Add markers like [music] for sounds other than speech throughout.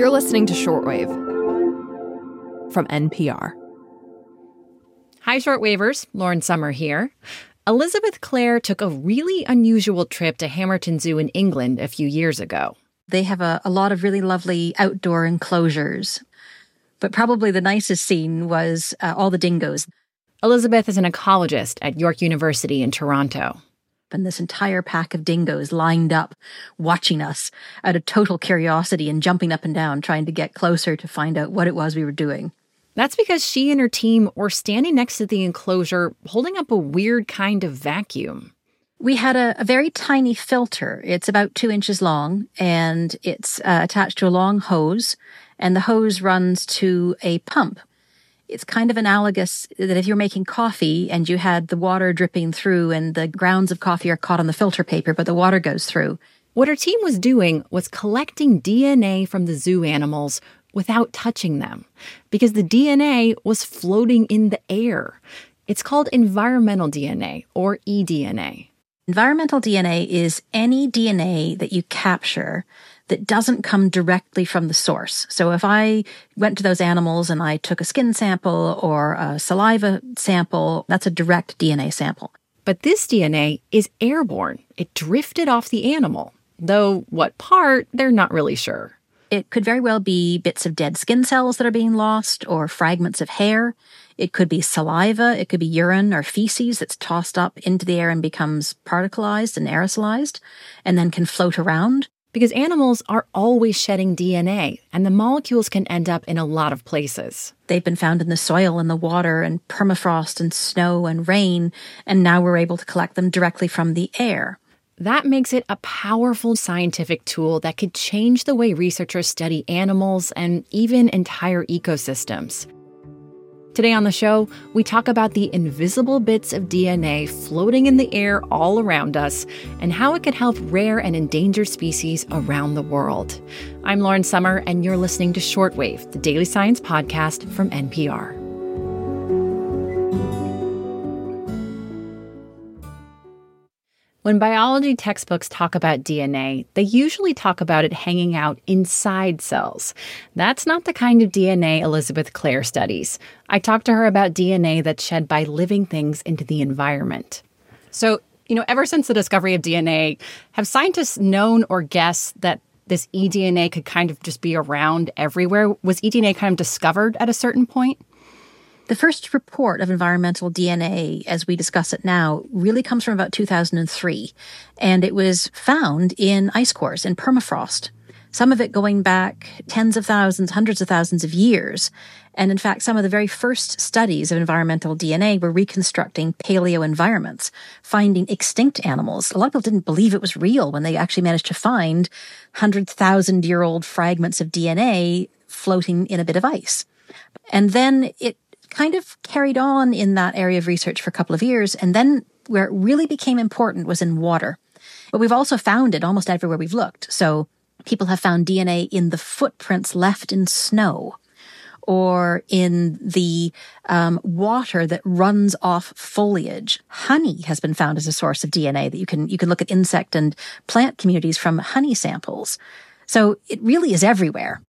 You're listening to Shortwave from NPR. Hi, Shortwavers. Lauren Sommer here. Elizabeth Clare took a really unusual trip to Hamerton Zoo in England a few years ago. They have a, a lot of really lovely outdoor enclosures. But probably the nicest scene was uh, all the dingoes. Elizabeth is an ecologist at York University in Toronto and this entire pack of dingoes lined up, watching us out of total curiosity and jumping up and down, trying to get closer to find out what it was we were doing. That's because she and her team were standing next to the enclosure holding up a weird kind of vacuum. We had a, a very tiny filter. It's about two inches long and it's uh, attached to a long hose, and the hose runs to a pump it's kind of analogous that if you're making coffee and you had the water dripping through and the grounds of coffee are caught on the filter paper, but the water goes through. What her team was doing was collecting DNA from the zoo animals without touching them because the DNA was floating in the air. It's called environmental DNA or eDNA. Environmental DNA is any DNA that you capture that doesn't come directly from the source. So if I went to those animals and I took a skin sample or a saliva sample, that's a direct DNA sample. But this DNA is airborne. It drifted off the animal, though what part, they're not really sure. It could very well be bits of dead skin cells that are being lost or fragments of hair. It could be saliva, it could be urine or feces that's tossed up into the air and becomes particleized and aerosolized and then can float around because animals are always shedding DNA, and the molecules can end up in a lot of places. They've been found in the soil and the water and permafrost and snow and rain, and now we're able to collect them directly from the air. That makes it a powerful scientific tool that could change the way researchers study animals and even entire ecosystems. Today on the show, we talk about the invisible bits of DNA floating in the air all around us and how it could help rare and endangered species around the world. I'm Lauren Sommer, and you're listening to Shortwave, the daily science podcast from NPR. When biology textbooks talk about DNA, they usually talk about it hanging out inside cells. That's not the kind of DNA Elizabeth Clare studies. I talked to her about DNA that's shed by living things into the environment. So, you know, ever since the discovery of DNA, have scientists known or guessed that this eDNA could kind of just be around everywhere? Was eDNA kind of discovered at a certain point? The first report of environmental DNA, as we discuss it now, really comes from about 2003. And it was found in ice cores, in permafrost. Some of it going back tens of thousands, hundreds of thousands of years. And in fact, some of the very first studies of environmental DNA were reconstructing paleo environments, finding extinct animals. A lot of people didn't believe it was real when they actually managed to find 100,000 year old fragments of DNA floating in a bit of ice. And then it kind of carried on in that area of research for a couple of years. And then where it really became important was in water. But we've also found it almost everywhere we've looked. So people have found DNA in the footprints left in snow or in the um, water that runs off foliage. Honey has been found as a source of DNA that you can you can look at insect and plant communities from honey samples. So it really is everywhere.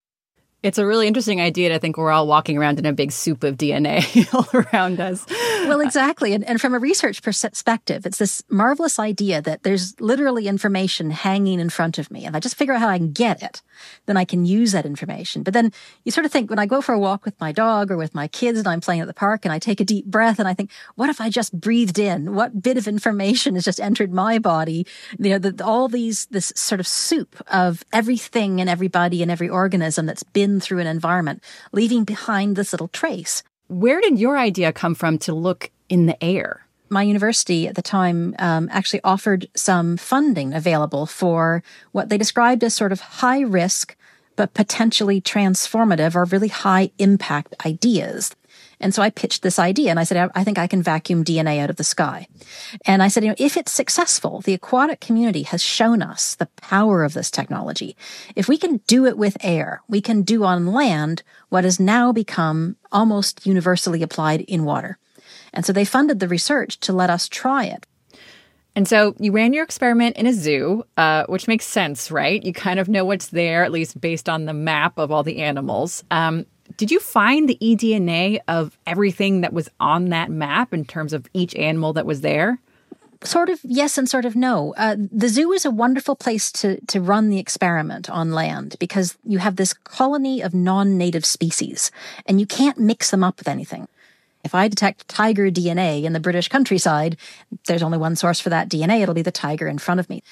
It's a really interesting idea to think we're all walking around in a big soup of DNA [laughs] all around us. Well, exactly. And, and from a research perspective, it's this marvelous idea that there's literally information hanging in front of me. And I just figure out how I can get it, then I can use that information. But then you sort of think when I go for a walk with my dog or with my kids and I'm playing at the park and I take a deep breath and I think, what if I just breathed in? What bit of information has just entered my body? You know, the, all these, this sort of soup of everything and everybody and every organism that's been been through an environment, leaving behind this little trace. Where did your idea come from to look in the air? my university at the time um, actually offered some funding available for what they described as sort of high risk but potentially transformative or really high impact ideas. And so I pitched this idea and I said, I think I can vacuum DNA out of the sky. And I said, you know, if it's successful, the aquatic community has shown us the power of this technology. If we can do it with air, we can do on land what has now become almost universally applied in water. And so they funded the research to let us try it. And so you ran your experiment in a zoo, uh, which makes sense, right? You kind of know what's there, at least based on the map of all the animals. Um, did you find the eDNA of everything that was on that map in terms of each animal that was there? Sort of yes and sort of no. Uh, the zoo is a wonderful place to, to run the experiment on land because you have this colony of non native species and you can't mix them up with anything. If I detect tiger DNA in the British countryside, there's only one source for that DNA. It'll be the tiger in front of me.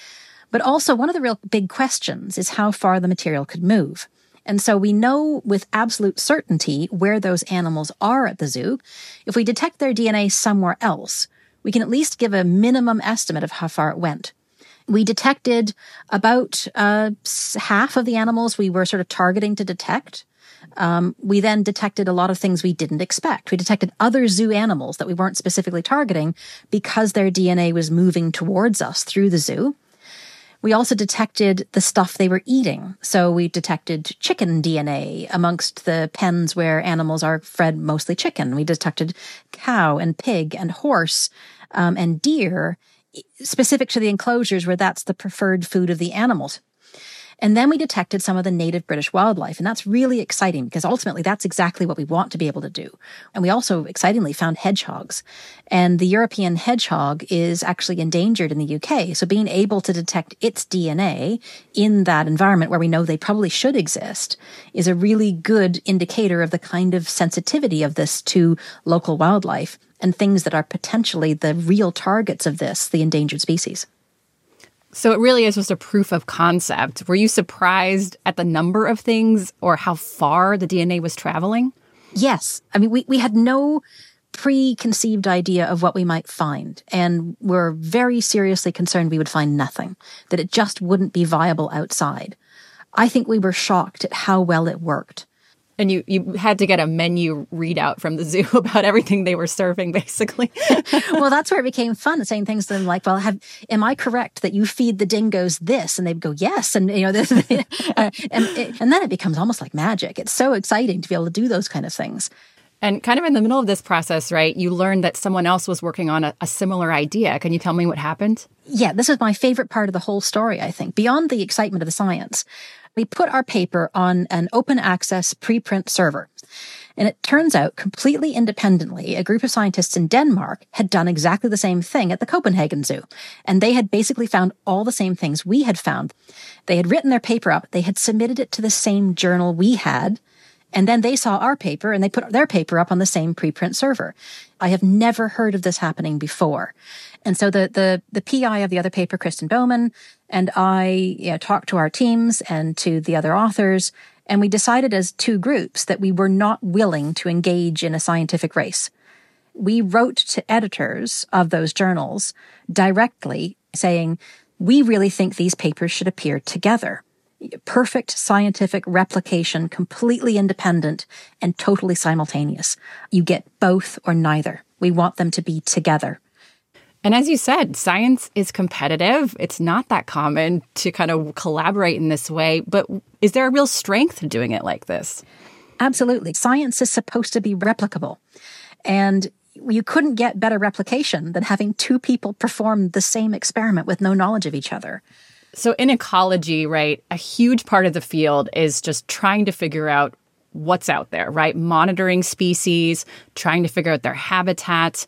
But also, one of the real big questions is how far the material could move. And so we know with absolute certainty where those animals are at the zoo. If we detect their DNA somewhere else, we can at least give a minimum estimate of how far it went. We detected about uh, half of the animals we were sort of targeting to detect. Um, we then detected a lot of things we didn't expect. We detected other zoo animals that we weren't specifically targeting because their DNA was moving towards us through the zoo. We also detected the stuff they were eating. So we detected chicken DNA amongst the pens where animals are fed mostly chicken. We detected cow and pig and horse um, and deer specific to the enclosures where that's the preferred food of the animals. And then we detected some of the native British wildlife. And that's really exciting because ultimately that's exactly what we want to be able to do. And we also excitingly found hedgehogs. And the European hedgehog is actually endangered in the UK. So being able to detect its DNA in that environment where we know they probably should exist is a really good indicator of the kind of sensitivity of this to local wildlife and things that are potentially the real targets of this, the endangered species. So it really is just a proof of concept. Were you surprised at the number of things or how far the DNA was traveling? Yes. I mean, we, we had no preconceived idea of what we might find and we were very seriously concerned we would find nothing, that it just wouldn't be viable outside. I think we were shocked at how well it worked and you you had to get a menu readout from the zoo [laughs] about everything they were serving basically. [laughs] Well that's where it became fun saying things to them like well have am i correct that you feed the dingoes this? And they'd go yes. And you know [laughs] this uh, and, and then it becomes almost like magic. It's so exciting to be able to do those kind of things and kind of in the middle of this process, right, you learned that someone else was working on a, a, similar idea. Can you tell me what happened? Yeah, this is my favorite part of the whole story, I think. Beyond the excitement of the science, we put our paper on an open access preprint server. And it turns out, completely independently, a group of scientists in Denmark had done exactly the same thing at the Copenhagen Zoo. And they had basically found all the same things we had found. They had written their paper up, they had submitted it to the same journal we had, and then they saw our paper and they put their paper up on the same preprint server. I have never heard of this happening before. And so the, the, the PI of the other paper, Kristine Bohmann, and I you know, talked to our teams and to the other authors, and we decided as two groups that we were not willing to engage in a scientific race. We wrote to editors of those journals directly saying, we really think these papers should appear together. Perfect scientific replication, completely independent and totally simultaneous. You get both or neither. We want them to be together. And as you said, science is competitive. It's not that common to kind of collaborate in this way. But is there a real strength to doing it like this? Absolutely. Science is supposed to be replicable. And you couldn't get better replication than having two people perform the same experiment with no knowledge of each other. So, in ecology, right, a huge part of the field is just trying to figure out what's out there, right? Monitoring species, trying to figure out their habitats.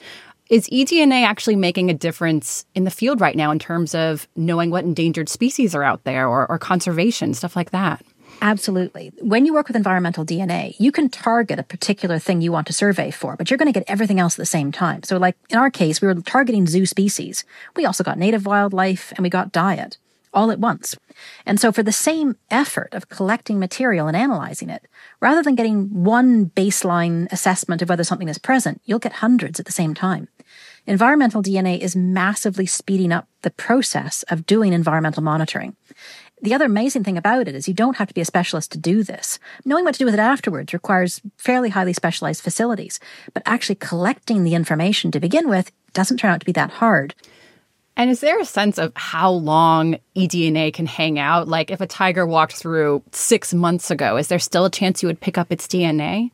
Is eDNA actually making a difference in the field right now in terms of knowing what endangered species are out there or, or conservation, stuff like that? Absolutely. When you work with environmental DNA, you can target a particular thing you want to survey for, but you're going to get everything else at the same time. So, like in our case, we were targeting zoo species. We also got native wildlife and we got diet all at once. And so, for the same effort of collecting material and analyzing it, rather than getting one baseline assessment of whether something is present, you'll get hundreds at the same time. Environmental DNA is massively speeding up the process of doing environmental monitoring. The other amazing thing about it is you don't have to be a specialist to do this. Knowing what to do with it afterwards requires fairly highly specialized facilities, but actually collecting the information to begin with doesn't turn out to be that hard. And is there a sense of how long eDNA can hang out? Like if a tiger walked through six months ago, is there still a chance you would pick up its DNA?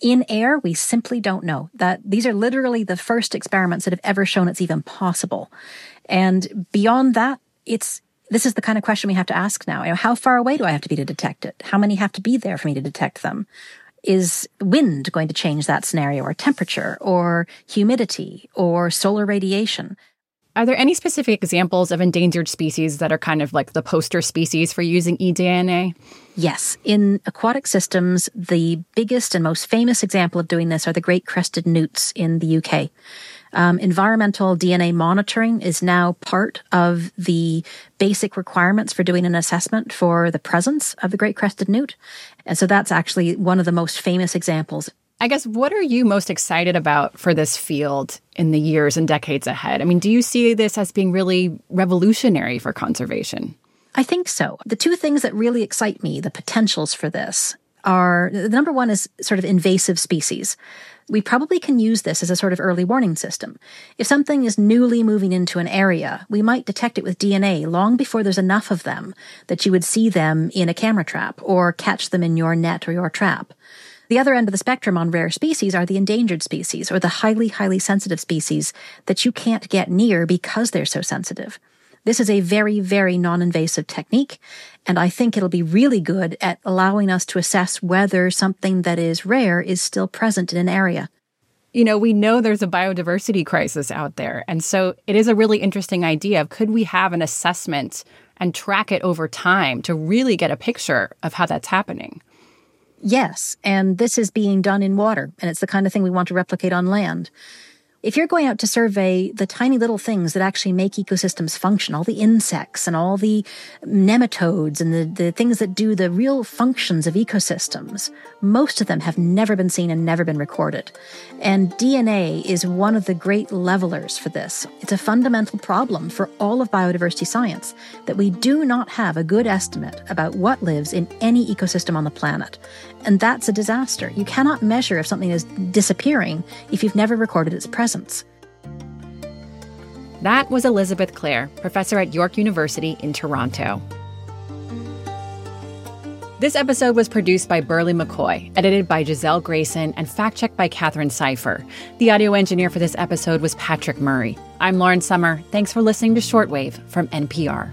In air, we simply don't know. That these are literally the first experiments that have ever shown it's even possible. And beyond that, it's this is the kind of question we have to ask now. You know, how far away do I have to be to detect it? How many have to be there for me to detect them? Is wind going to change that scenario or temperature or humidity or solar radiation? Are there any specific examples of endangered species that are kind of like the poster species for using eDNA? Yes. In aquatic systems, the biggest and most famous example of doing this are the great crested newts in the UK. Um, environmental DNA monitoring is now part of the basic requirements for doing an assessment for the presence of the great crested newt. And so that's actually one of the most famous examples. I guess what are you most excited about for this field in the years and decades ahead? I mean, do you see this as being really revolutionary for conservation? I think so. The two things that really excite me, the potentials for this, are the number one is sort of invasive species we probably can use this as a sort of early warning system. If something is newly moving into an area, we might detect it with DNA long before there's enough of them that you would see them in a camera trap or catch them in your net or your trap. The other end of the spectrum on rare species are the endangered species or the highly, highly sensitive species that you can't get near because they're so sensitive. This is a very, very non-invasive technique, and I think it'll be really good at allowing us to assess whether something that is rare is still present in an area. You know, we know there's a biodiversity crisis out there, and so it is a really interesting idea of could we have an assessment and track it over time to really get a picture of how that's happening? Yes, and this is being done in water, and it's the kind of thing we want to replicate on land. If you're going out to survey the tiny little things that actually make ecosystems function, all the insects and all the nematodes and the, the things that do the real functions of ecosystems, most of them have never been seen and never been recorded. And DNA is one of the great levelers for this. It's a fundamental problem for all of biodiversity science that we do not have a good estimate about what lives in any ecosystem on the planet. And that's a disaster. You cannot measure if something is disappearing if you've never recorded its presence. That was Elizabeth Clare, professor at York University in Toronto. This episode was produced by Berly McCoy, edited by Gisele Grayson, and fact checked by Katherine Seifer. The audio engineer for this episode was Patrick Murray. I'm Lauren Sommer. Thanks for listening to Shortwave from NPR.